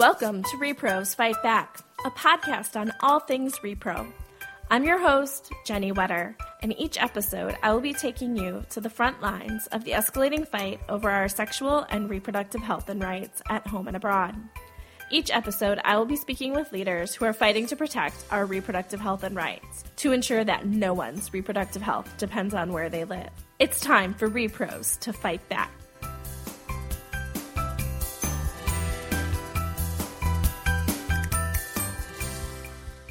Welcome to Repros Fight Back, a podcast on all things repro. I'm your host, Jennie Wetter, and each episode I will be taking you to the front lines of the escalating fight over our sexual and reproductive health and rights at home and abroad. Each episode, I will be speaking with leaders who are fighting to protect our reproductive health and rights to ensure that no one's reproductive health depends on where they live. It's time for Repros to fight back.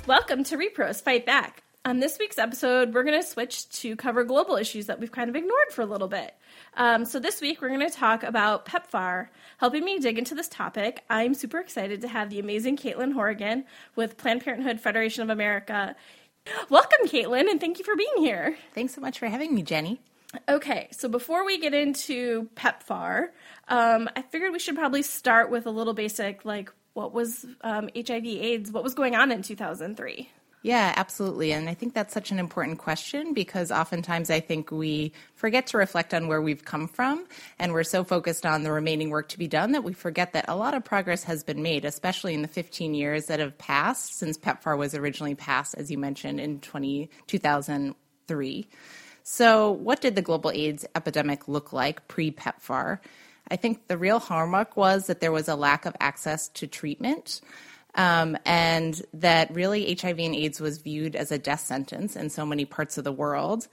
Welcome to Repros Fight Back. On this week's episode, we're going to switch to cover global issues that we've kind of ignored for a little bit. Um, so, this week, we're going to talk about PEPFAR. Helping me dig into this topic, I'm super excited to have the amazing Caitlin Horrigan with Planned Parenthood Federation of America. Welcome, Caitlin, and thank you for being here. Thanks so much for having me, Jennie. Okay, so before we get into PEPFAR, um, I figured we should probably start with a little basic, like, what was um, HIV/AIDS? What was going on in 2003? Yeah, absolutely. And I think that's such an important question because oftentimes I think we forget to reflect on where we've come from and we're so focused on the remaining work to be done that we forget that a lot of progress has been made, especially in the 15 years that have passed since PEPFAR was originally passed, as you mentioned, in 20, 2003. So, what did the global AIDS epidemic look like pre PEPFAR? I think the real hallmark was that there was a lack of access to treatment. Um, and that really HIV and AIDS was viewed as a death sentence in so many parts of the world.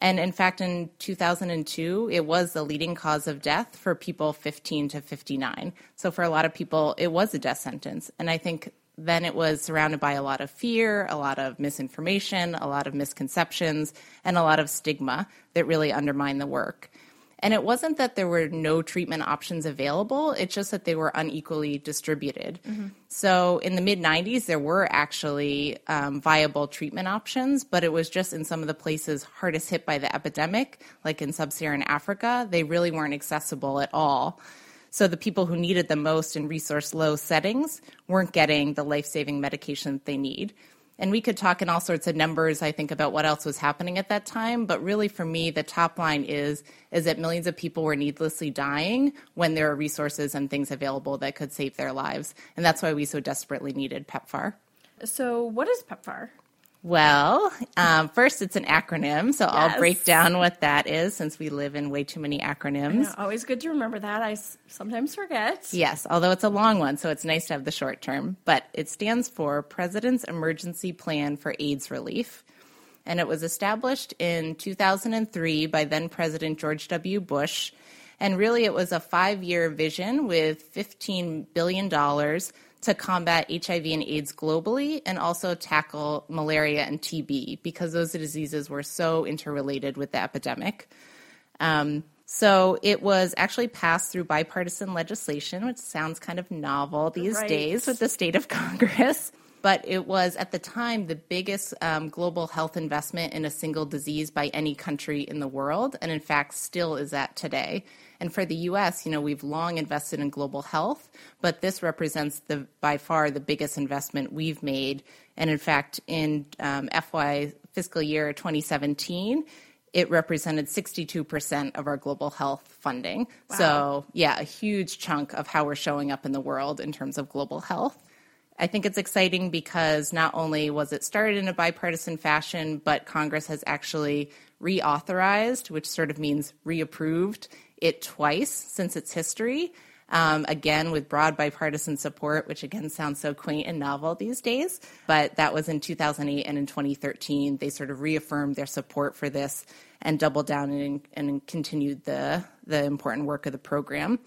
And in fact, in 2002, it was the leading cause of death for people 15 to 59. So for a lot of people, it was a death sentence. And I think then it was surrounded by a lot of fear, a lot of misinformation, a lot of misconceptions, and a lot of stigma that really undermined the work. And it wasn't that there were no treatment options available, it's just that they were unequally distributed. Mm-hmm. So in the mid 90s, there were actually um, viable treatment options, but it was just in some of the places hardest hit by the epidemic, like in sub Saharan Africa, they really weren't accessible at all. So the people who needed the most in resource low settings weren't getting the life saving medication that they need. And we could talk in all sorts of numbers, I think, about what else was happening at that time. But really, for me, the top line is is that millions of people were needlessly dying when there are resources and things available that could save their lives. And that's why we so desperately needed PEPFAR. So, what is PEPFAR? Well, um, first, it's an acronym, so yes. I'll break down what that is since we live in way too many acronyms. Know, always good to remember that. I s- sometimes forget. Yes, although it's a long one, so it's nice to have the short term. But it stands for President's Emergency Plan for AIDS Relief. And it was established in 2003 by then President George W. Bush. And really, it was a five year vision with $15 billion to combat HIV and AIDS globally and also tackle malaria and TB because those diseases were so interrelated with the epidemic. Um, so it was actually passed through bipartisan legislation, which sounds kind of novel these right. days with the state of Congress. But it was at the time the biggest um, global health investment in a single disease by any country in the world, and in fact still is that today. And for the US, you know, we've long invested in global health, but this represents the by far the biggest investment we've made. And in fact, in um, FY fiscal year 2017, it represented 62% of our global health funding. Wow. So, yeah, a huge chunk of how we're showing up in the world in terms of global health. I think it's exciting because not only was it started in a bipartisan fashion, but Congress has actually reauthorized, which sort of means reapproved it twice since its history. Um, again, with broad bipartisan support, which again sounds so quaint and novel these days. But that was in 2008 and in 2013. They sort of reaffirmed their support for this and doubled down and, and continued the, the important work of the program.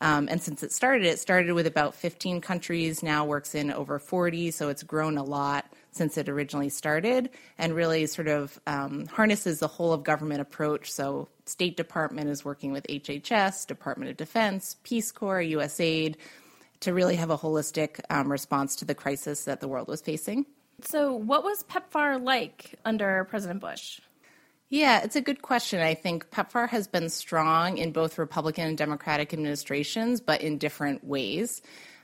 Um, and since it started, it started with about 15 countries, now works in over 40, so it's grown a lot since it originally started and really sort of um, harnesses the whole of government approach. So, State Department is working with HHS, Department of Defense, Peace Corps, USAID to really have a holistic um, response to the crisis that the world was facing. So, what was PEPFAR like under President Bush? Yeah, it's a good question. I think PEPFAR has been strong in both Republican and Democratic administrations, but in different ways.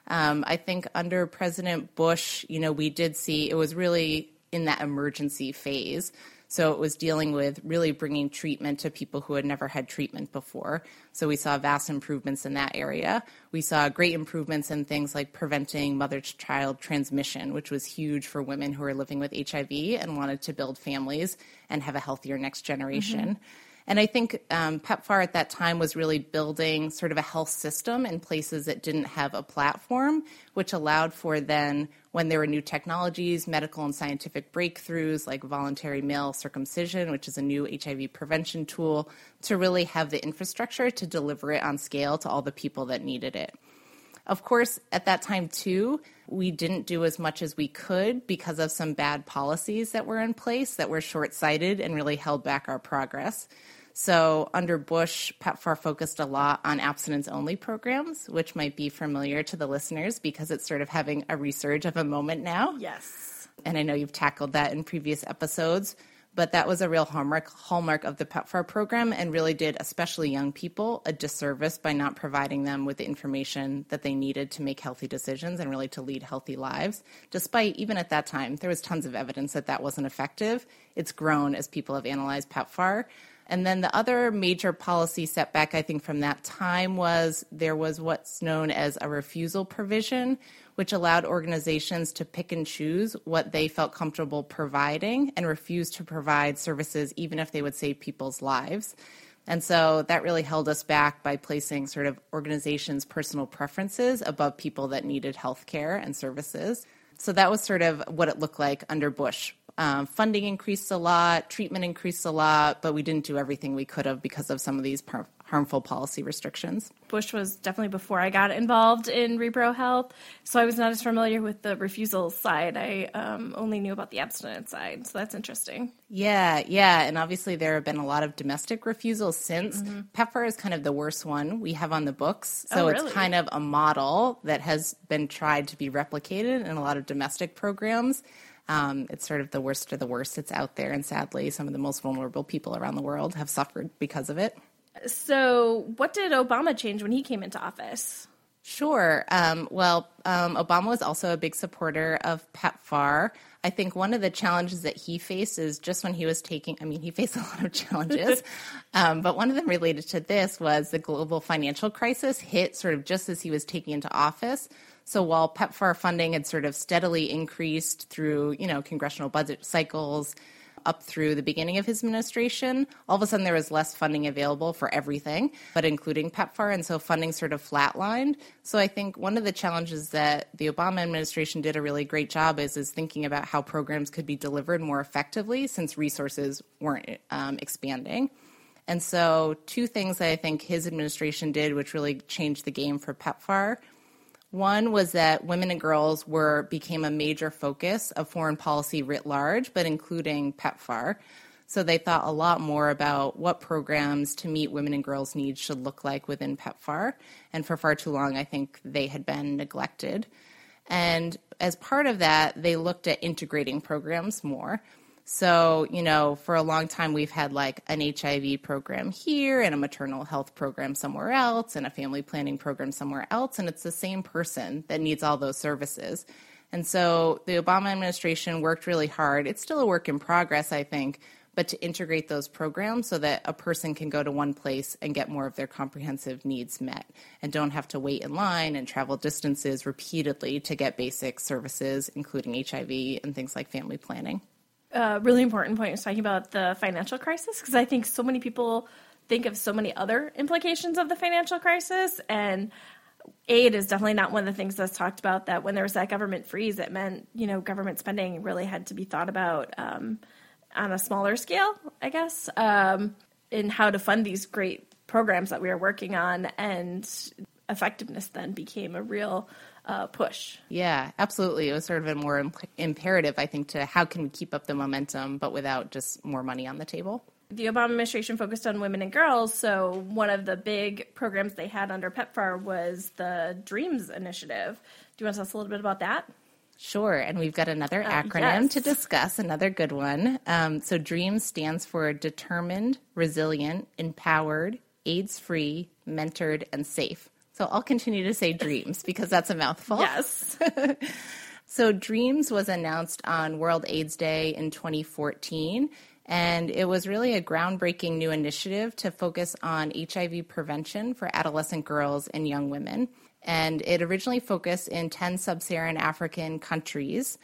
Um, I think under President Bush, you know, we did see it was really in that emergency phase. So it was dealing with really bringing treatment to people who had never had treatment before. So we saw vast improvements in that area. We saw great improvements in things like preventing mother to child transmission, which was huge for women who are living with HIV and wanted to build families and have a healthier next generation. Mm-hmm. And I think um, PEPFAR at that time was really building sort of a health system in places that didn't have a platform, which allowed for then, when there were new technologies, medical and scientific breakthroughs like voluntary male circumcision, which is a new HIV prevention tool, to really have the infrastructure to deliver it on scale to all the people that needed it. Of course, at that time, too, we didn't do as much as we could because of some bad policies that were in place that were short sighted and really held back our progress. So under Bush, PEPFAR focused a lot on abstinence only programs, which might be familiar to the listeners because it's sort of having a resurge of a moment now. Yes. And I know you've tackled that in previous episodes, but that was a real hallmark hallmark of the PEPFAR program and really did especially young people a disservice by not providing them with the information that they needed to make healthy decisions and really to lead healthy lives. Despite even at that time there was tons of evidence that that wasn't effective. It's grown as people have analyzed PEPFAR. And then the other major policy setback, I think, from that time was there was what's known as a refusal provision, which allowed organizations to pick and choose what they felt comfortable providing and refuse to provide services even if they would save people's lives. And so that really held us back by placing sort of organizations' personal preferences above people that needed health care and services. So that was sort of what it looked like under Bush um, funding increased a lot, treatment increased a lot, but we didn't do everything we could have because of some of these harmful policy restrictions. Bush was definitely before I got involved in repro health, so I was not as familiar with the refusal side. I um, only knew about the abstinence side, so that's interesting. Yeah, yeah, and obviously there have been a lot of domestic refusals since. mm hmm PEPFAR is kind of the worst one we have on the books, so oh, really? it's kind of a model that has been tried to be replicated in a lot of domestic programs. Um, it's sort of the worst of the worst that's out there, and sadly, some of the most vulnerable people around the world have suffered because of it. So, what did Obama change when he came into office? Sure. Um, well, um, Obama was also a big supporter of PEPFAR. I think one of the challenges that he faced is just when he was taking, I mean, he faced a lot of challenges, um, but one of them related to this was the global financial crisis hit sort of just as he was taking into office. So while PEPFAR funding had sort of steadily increased through, you know, congressional budget cycles up through the beginning of his administration, all of a sudden there was less funding available for everything, but including PEPFAR, and so funding sort of flatlined. So I think one of the challenges that the Obama administration did a really great job is is thinking about how programs could be delivered more effectively since resources weren't um, expanding. And so, two things that I think his administration did, which really changed the game for PEPFAR, one was that women and girls were became a major focus of foreign policy writ large, but including PEPFAR. So they thought a lot more about what programs to meet women and girls' needs should look like within PEPFAR. And for far too long, I think they had been neglected. And as part of that, they looked at integrating programs more. So, you know, for a long time, we've had like an HIV program here and a maternal health program somewhere else and a family planning program somewhere else. And it's the same person that needs all those services. And so the Obama administration worked really hard. It's still a work in progress, I think, but to integrate those programs so that a person can go to one place and get more of their comprehensive needs met and don't have to wait in line and travel distances repeatedly to get basic services, including HIV and things like family planning a really important point was talking about the financial crisis because I think so many people think of so many other implications of the financial crisis and aid is definitely not one of the things that's talked about that when there was that government freeze it meant you know government spending really had to be thought about um, on a smaller scale i guess um, in how to fund these great programs that we are working on and effectiveness then became a real uh, push. Yeah, absolutely. It was sort of a more imp- imperative, I think, to how can we keep up the momentum, but without just more money on the table. The Obama administration focused on women and girls, so one of the big programs they had under PEPFAR was the DREAMS initiative. Do you want to tell us a little bit about that? Sure, and we've got another uh, acronym yes. to discuss, another good one. Um, so, DREAMS stands for Determined, Resilient, Empowered, AIDS Free, Mentored, and Safe. So I'll continue to say dreams because that's a mouthful. Yes. So, DREAMS was announced on World AIDS Day in 2014, and it was really a groundbreaking new initiative to focus on HIV prevention for adolescent girls and young women. And it originally focused in 10 sub Saharan African countries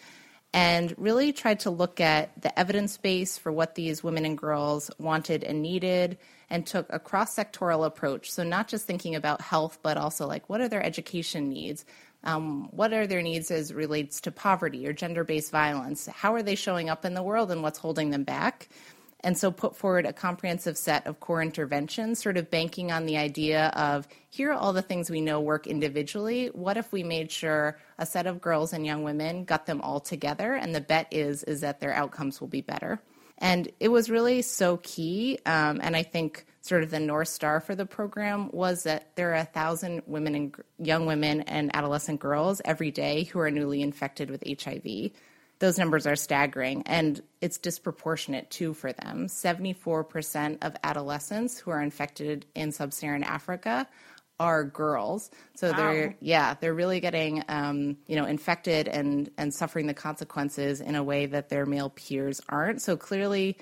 and really tried to look at the evidence base for what these women and girls wanted and needed and took a cross sectoral approach. So, not just thinking about health, but also like what are their education needs? Um, what are their needs as relates to poverty or gender based violence? How are they showing up in the world and what's holding them back? And so put forward a comprehensive set of core interventions, sort of banking on the idea of here are all the things we know work individually. What if we made sure a set of girls and young women got them all together? And the bet is is that their outcomes will be better. And it was really so key. Um, and I think sort of the North Star for the program was that there are a thousand women and young women and adolescent girls every day who are newly infected with HIV. Those numbers are staggering, and it's disproportionate too for them. 74% of adolescents who are infected in sub Saharan Africa are girls. So wow. they're yeah, they're really getting um, you know infected and and suffering the consequences in a way that their male peers aren't. So clearly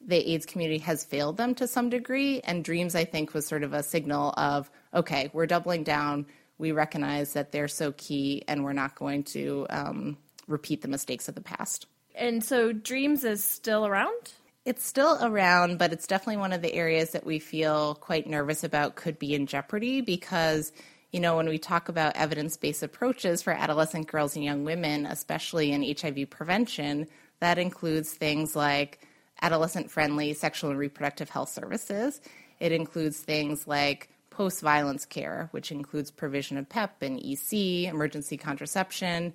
the AIDS community has failed them to some degree and dreams I think was sort of a signal of okay, we're doubling down. We recognize that they're so key and we're not going to um, repeat the mistakes of the past. And so dreams is still around? It's still around, but it's definitely one of the areas that we feel quite nervous about could be in jeopardy because, you know, when we talk about evidence based approaches for adolescent girls and young women, especially in HIV prevention, that includes things like adolescent friendly sexual and reproductive health services. It includes things like post violence care, which includes provision of PEP and EC, emergency contraception.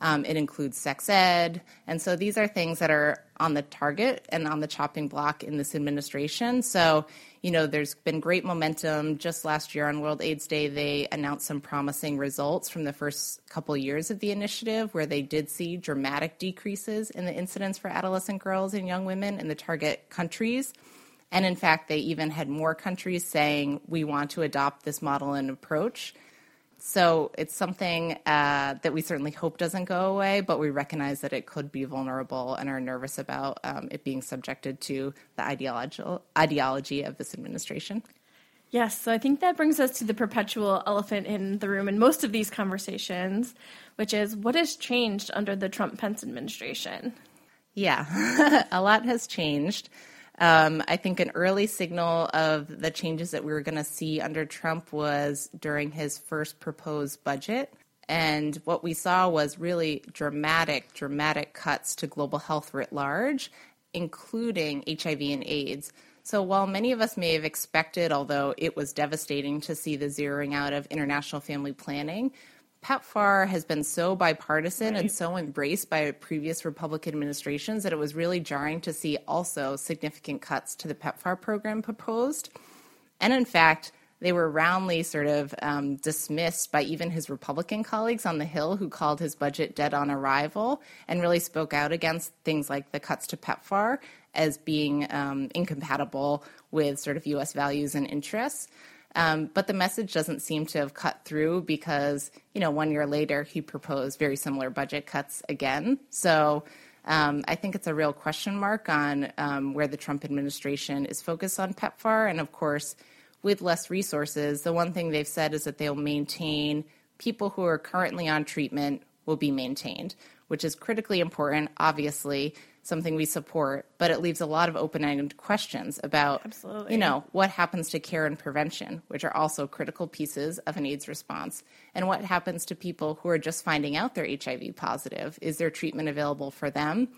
Um, it includes sex ed. And so these are things that are on the target and on the chopping block in this administration. So, you know, there's been great momentum. Just last year on World AIDS Day, they announced some promising results from the first couple years of the initiative, where they did see dramatic decreases in the incidence for adolescent girls and young women in the target countries. And in fact, they even had more countries saying, we want to adopt this model and approach. So it's something uh, that we certainly hope doesn't go away, but we recognize that it could be vulnerable and are nervous about um, it being subjected to the ideological ideology of this administration. Yes, so I think that brings us to the perpetual elephant in the room in most of these conversations, which is what has changed under the Trump Pence administration? Yeah, a lot has changed. Um, I think an early signal of the changes that we were going to see under Trump was during his first proposed budget. And what we saw was really dramatic, dramatic cuts to global health writ large, including HIV and AIDS. So while many of us may have expected, although it was devastating to see the zeroing out of international family planning, PEPFAR has been so bipartisan right. and so embraced by previous Republican administrations that it was really jarring to see also significant cuts to the PEPFAR program proposed. And in fact, they were roundly sort of um, dismissed by even his Republican colleagues on the Hill, who called his budget dead on arrival and really spoke out against things like the cuts to PEPFAR as being um, incompatible with sort of U.S. values and interests. Um, but the message doesn't seem to have cut through because, you know, one year later he proposed very similar budget cuts again. So um, I think it's a real question mark on um, where the Trump administration is focused on PEPFAR. And of course, with less resources, the one thing they've said is that they'll maintain people who are currently on treatment will be maintained, which is critically important, obviously, something we support, but it leaves a lot of open-ended questions about, Absolutely. you know, what happens to care and prevention, which are also critical pieces of an AIDS response, and what happens to people who are just finding out they're HIV positive. Is there treatment available for them?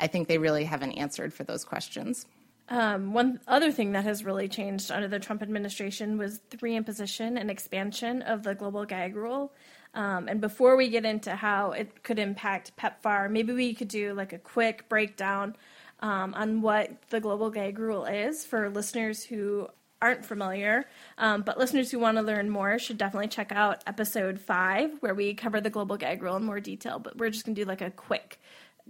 I think they really haven't answered for those questions. Um, one other thing that has really changed under the Trump administration was the reimposition and expansion of the global gag rule. Um, and before we get into how it could impact PEPFAR, maybe we could do like a quick breakdown um, on what the global gag rule is for listeners who aren't familiar. Um, but listeners who want to learn more should definitely check out episode five, where we cover the global gag rule in more detail. But we're just going to do like a quick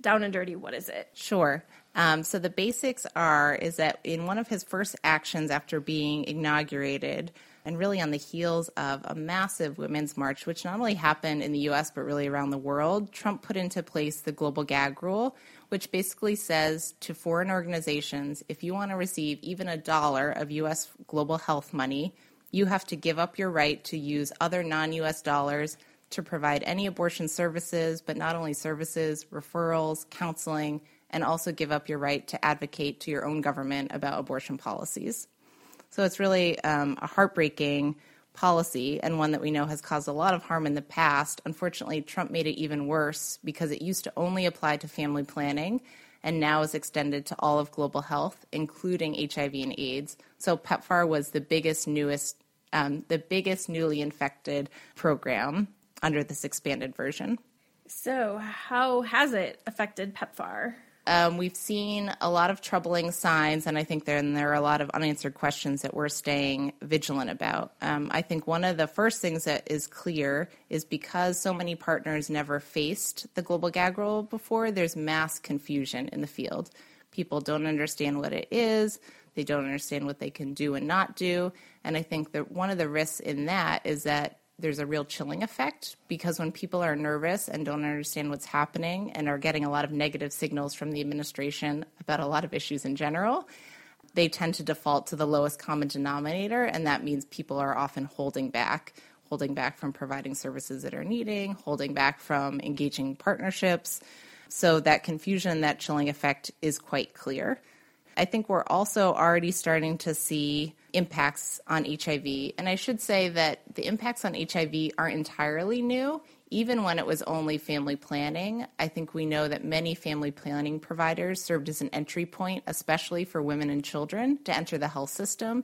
down and dirty what is it sure um, so the basics are is that in one of his first actions after being inaugurated and really on the heels of a massive women's march, which not only happened in the US, but really around the world, Trump put into place the global gag rule, which basically says to foreign organizations if you want to receive even a dollar of US global health money, you have to give up your right to use other non US dollars to provide any abortion services, but not only services, referrals, counseling, and also give up your right to advocate to your own government about abortion policies. So it's really um, a heartbreaking policy and one that we know has caused a lot of harm in the past. Unfortunately, Trump made it even worse because it used to only apply to family planning and now is extended to all of global health, including HIV and AIDS. So PEPFAR was the biggest, newest, um, the biggest newly infected program under this expanded version. So, how has it affected PEPFAR? Um, we've seen a lot of troubling signs, and I think there, and there are a lot of unanswered questions that we're staying vigilant about. Um, I think one of the first things that is clear is because so many partners never faced the global gag rule before, there's mass confusion in the field. People don't understand what it is, they don't understand what they can do and not do. And I think that one of the risks in that is that there's a real chilling effect because when people are nervous and don't understand what's happening and are getting a lot of negative signals from the administration about a lot of issues in general, they tend to default to the lowest common denominator, and that means people are often holding back, holding back from providing services that are needing, holding back from engaging partnerships. So that confusion, that chilling effect is quite clear. I think we're also already starting to see impacts on HIV. And I should say that the impacts on HIV aren't entirely new. Even when it was only family planning, I think we know that many family planning providers served as an entry point, especially for women and children, to enter the health system.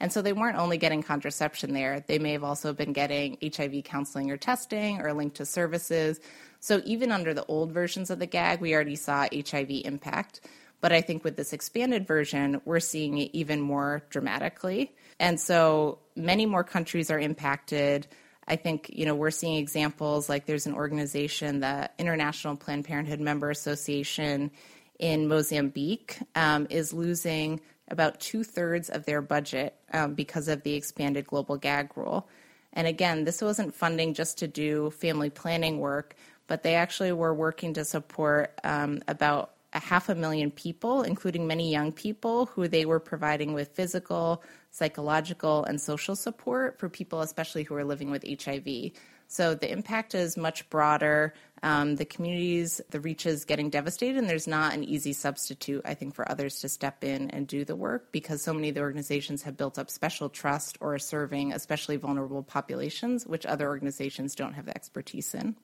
And so they weren't only getting contraception there, they may have also been getting HIV counseling or testing or linked to services. So even under the old versions of the gag, we already saw HIV impact. But I think with this expanded version, we're seeing it even more dramatically. And so many more countries are impacted. I think, you know, we're seeing examples like there's an organization, the International Planned Parenthood Member Association in Mozambique, um, is losing about two thirds of their budget um, because of the expanded global gag rule. And again, this wasn't funding just to do family planning work, but they actually were working to support um, about a half a million people, including many young people, who they were providing with physical, psychological, and social support for people, especially who are living with HIV. So the impact is much broader. Um, the communities, the reach is getting devastated, and there's not an easy substitute, I think, for others to step in and do the work because so many of the organizations have built up special trust or are serving especially vulnerable populations, which other organizations don't have the expertise in.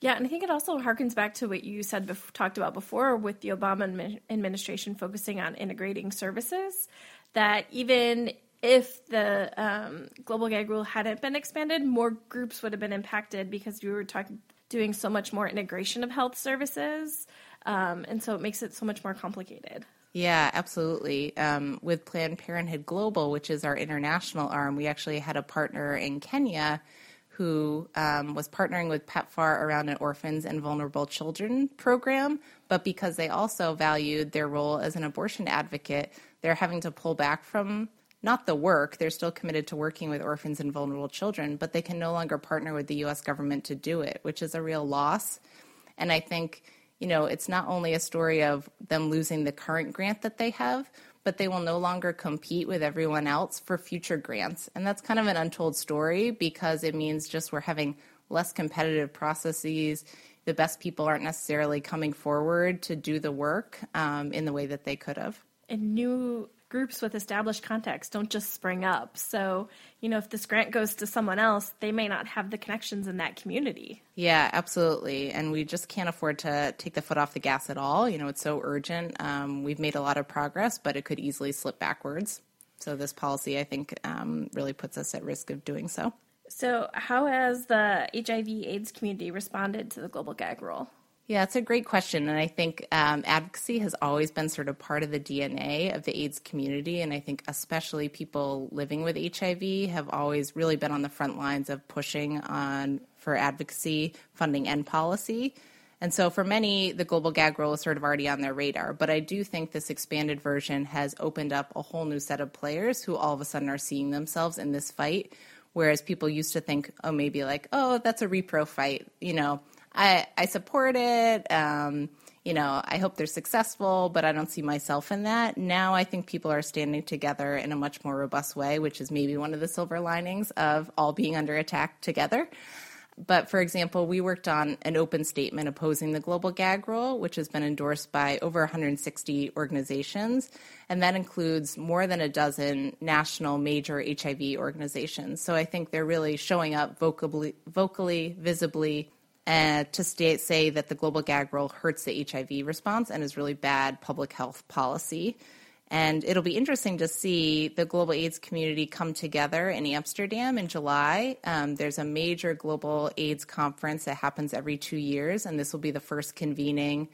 Yeah, and I think it also harkens back to what you said, talked about before with the Obama administration focusing on integrating services. That even if the um, global gag rule hadn't been expanded, more groups would have been impacted because we were talking doing so much more integration of health services, um, and so it makes it so much more complicated. Yeah, absolutely. Um, with Planned Parenthood Global, which is our international arm, we actually had a partner in Kenya who um, was partnering with PEPFAR around an orphans and vulnerable children program. But because they also valued their role as an abortion advocate, they're having to pull back from not the work. They're still committed to working with orphans and vulnerable children, but they can no longer partner with the US government to do it, which is a real loss. And I think, you know, it's not only a story of them losing the current grant that they have, but they will no longer compete with everyone else for future grants. And that's kind of an untold story because it means just we're having less competitive processes. The best people aren't necessarily coming forward to do the work um, in the way that they could have. And new groups with established contacts don't just spring up. So, you know, if this grant goes to someone else, they may not have the connections in that community. Yeah, absolutely. And we just can't afford to take the foot off the gas at all. You know, it's so urgent. Um, we've made a lot of progress, but it could easily slip backwards. So, this policy, I think, um, really puts us at risk of doing so. So, how has the HIV/AIDS community responded to the global gag rule? Yeah, it's a great question. And I think um, advocacy has always been sort of part of the DNA of the AIDS community. And I think especially people living with HIV have always really been on the front lines of pushing on for advocacy, funding, and policy. And so for many, the global gag rule is sort of already on their radar. But I do think this expanded version has opened up a whole new set of players who all of a sudden are seeing themselves in this fight. Whereas people used to think, oh, maybe like, oh, that's a repro fight. You know, I, I support it. Um, you know, I hope they're successful, but I don't see myself in that. Now I think people are standing together in a much more robust way, which is maybe one of the silver linings of all being under attack together. But for example, we worked on an open statement opposing the global gag rule, which has been endorsed by over 160 organizations. And that includes more than a dozen national major HIV organizations. So I think they're really showing up vocally, vocally visibly, uh, to state, say that the global gag rule hurts the HIV response and is really bad public health policy. And it'll be interesting to see the global AIDS community come together in Amsterdam in July. Um, there's a major global AIDS conference that happens every two years, and this will be the first convening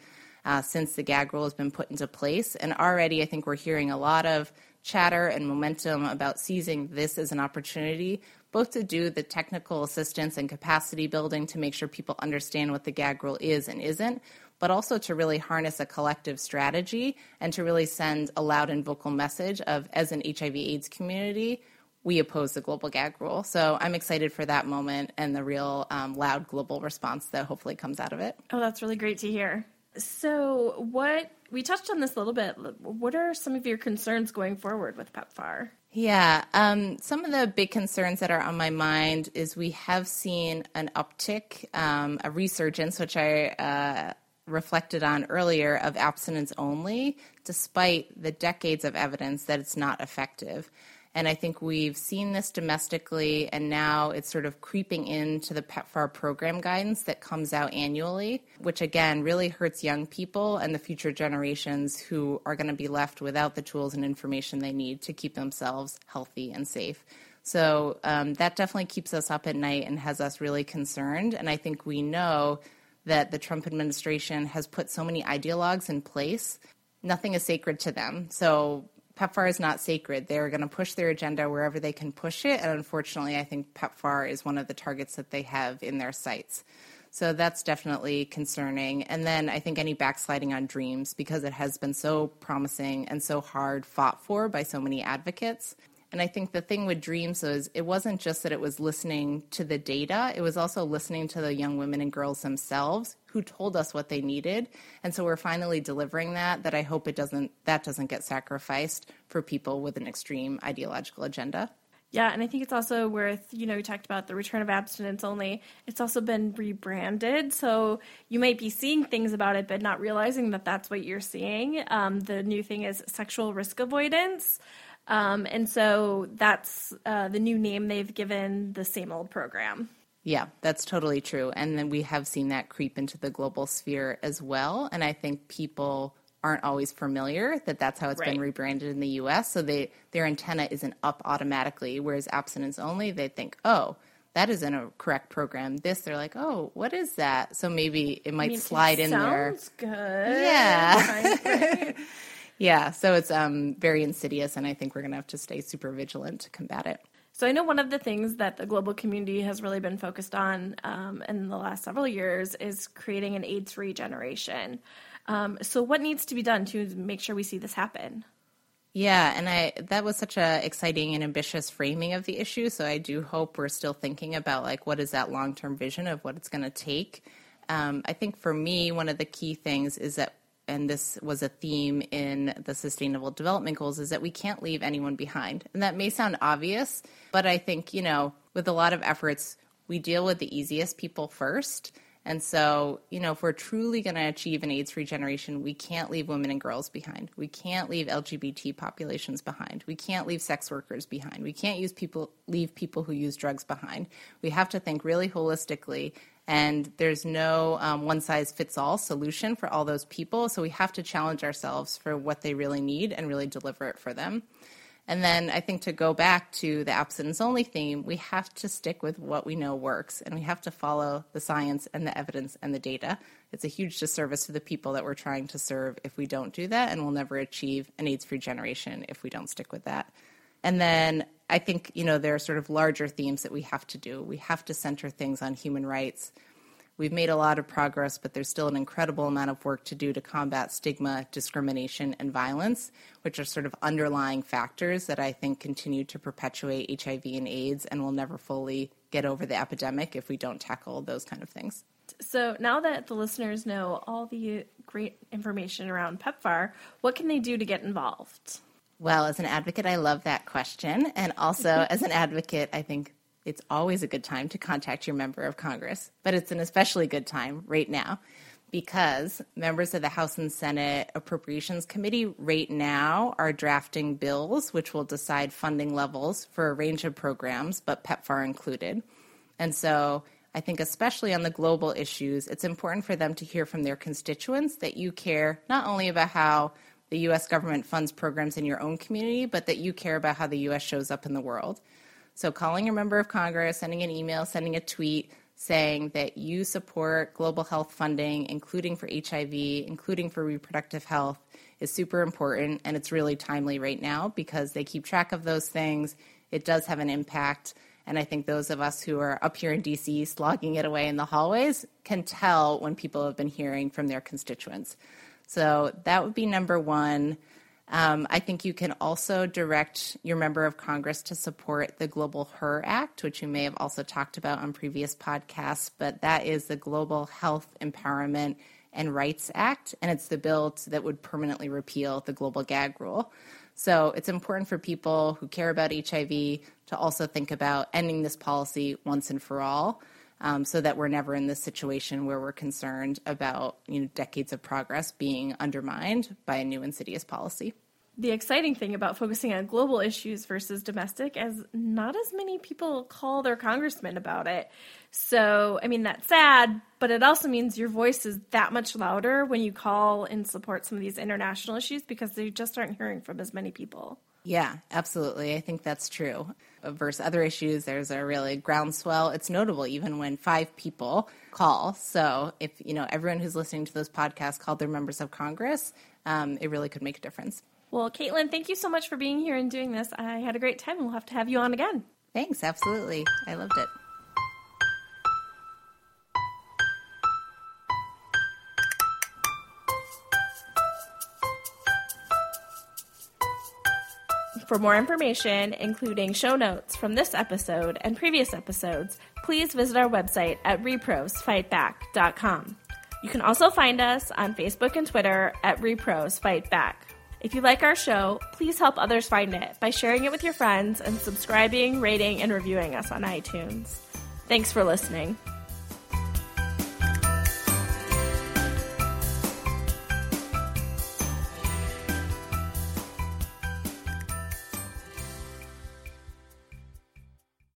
uh, since the gag rule has been put into place. And already, I think we're hearing a lot of chatter and momentum about seizing this as an opportunity, both to do the technical assistance and capacity building to make sure people understand what the gag rule is and isn't, but also to really harness a collective strategy and to really send a loud and vocal message of, as an HIV AIDS community, we oppose the global gag rule. So I'm excited for that moment and the real um, loud global response that hopefully comes out of it. Oh, that's really great to hear. So, what we touched on this a little bit. What are some of your concerns going forward with PEPFAR? Yeah, um, some of the big concerns that are on my mind is we have seen an uptick, um, a resurgence, which I uh, reflected on earlier of abstinence only, despite the decades of evidence that it's not effective. And I think we've seen this domestically, and now it's sort of creeping into the PEPFAR program guidance that comes out annually, which again really hurts young people and the future generations who are going to be left without the tools and information they need to keep themselves healthy and safe. So um, that definitely keeps us up at night and has us really concerned. And I think we know that the Trump administration has put so many ideologues in place. Nothing is sacred to them. So PEPFAR is not sacred. They're going to push their agenda wherever they can push it. And unfortunately, I think PEPFAR is one of the targets that they have in their sights. So that's definitely concerning. And then I think any backsliding on dreams because it has been so promising and so hard fought for by so many advocates. And I think the thing with Dreams was it wasn't just that it was listening to the data, it was also listening to the young women and girls themselves who told us what they needed. And so we're finally delivering that that I hope it doesn't that doesn't get sacrificed for people with an extreme ideological agenda. Yeah, and I think it's also worth, you know, we talked about the return of abstinence only. It's also been rebranded. So you might be seeing things about it, but not realizing that that's what you're seeing. Um, the new thing is sexual risk avoidance. Um, and so that's uh, the new name they've given the same old program. Yeah, that's totally true. And then we have seen that creep into the global sphere as well. And I think people aren't always familiar that that's how it's right. been rebranded in the US. So they their antenna isn't up automatically, whereas abstinence only, they think, oh, that isn't a correct program. This, they're like, oh, what is that? So maybe it might I mean, slide it in there. Sounds good. Yeah. Yeah, so it's um, very insidious, and I think we're going to have to stay super vigilant to combat it. So I know one of the things that the global community has really been focused on um, in the last several years is creating an AIDS-free generation. Um, so what needs to be done to make sure we see this happen? Yeah, and I that was such a exciting and ambitious framing of the issue. So I do hope we're still thinking about like what is that long term vision of what it's going to take. Um, I think for me, one of the key things is that and this was a theme in the Sustainable Development Goals, is that we can't leave anyone behind. And that may sound obvious, but I think, you know, with a lot of efforts, we deal with the easiest people first. And so, you know, if we're truly going to achieve an AIDS free generation, we can't leave women and girls behind. We can't leave LGBT populations behind. We can't leave sex workers behind. We can't use people, leave people who use drugs behind. We have to think really holistically and there's no um, one size fits all solution for all those people. So we have to challenge ourselves for what they really need and really deliver it for them. And then I think to go back to the abstinence only theme, we have to stick with what we know works and we have to follow the science and the evidence and the data. It's a huge disservice to the people that we're trying to serve if we don't do that, and we'll never achieve an AIDS free generation if we don't stick with that. And then I think, you know, there are sort of larger themes that we have to do. We have to center things on human rights. We've made a lot of progress, but there's still an incredible amount of work to do to combat stigma, discrimination, and violence, which are sort of underlying factors that I think continue to perpetuate HIV and AIDS and will never fully get over the epidemic if we don't tackle those kind of things. So now that the listeners know all the great information around PEPFAR, what can they do to get involved? Well, as an advocate, I love that question. And also, as an advocate, I think it's always a good time to contact your member of Congress, but it's an especially good time right now because members of the House and Senate Appropriations Committee right now are drafting bills which will decide funding levels for a range of programs, but PEPFAR included. And so I think, especially on the global issues, it's important for them to hear from their constituents that you care not only about how the U.S. government funds programs in your own community, but that you care about how the U.S. shows up in the world. So, calling your member of Congress, sending an email, sending a tweet saying that you support global health funding, including for HIV, including for reproductive health, is super important. And it's really timely right now because they keep track of those things. It does have an impact. And I think those of us who are up here in DC slogging it away in the hallways can tell when people have been hearing from their constituents. So that would be number one. Um, I think you can also direct your member of Congress to support the Global HER Act, which you may have also talked about on previous podcasts, but that is the Global Health Empowerment and Rights Act, and it's the bill that would permanently repeal the global gag rule. So it's important for people who care about HIV to also think about ending this policy once and for all. Um, so that we're never in this situation where we're concerned about you know decades of progress being undermined by a new insidious policy. The exciting thing about focusing on global issues versus domestic is not as many people call their congressman about it. So, I mean, that's sad, but it also means your voice is that much louder when you call and support some of these international issues because they just aren't hearing from as many people. Yeah, absolutely. I think that's true. Versus other issues, there's a really groundswell. It's notable even when five people call. So if you know everyone who's listening to those podcasts called their members of Congress, um, it really could make a difference. Well, Caitlin, thank you so much for being here and doing this. I had a great time. and We'll have to have you on again. Thanks. Absolutely. I loved it. For more information, including show notes from this episode and previous episodes, please visit our website at reprosfightback.com. You can also find us on Facebook and Twitter at reprosfightback. If you like our show, please help others find it by sharing it with your friends and subscribing, rating, and reviewing us on iTunes. Thanks for listening.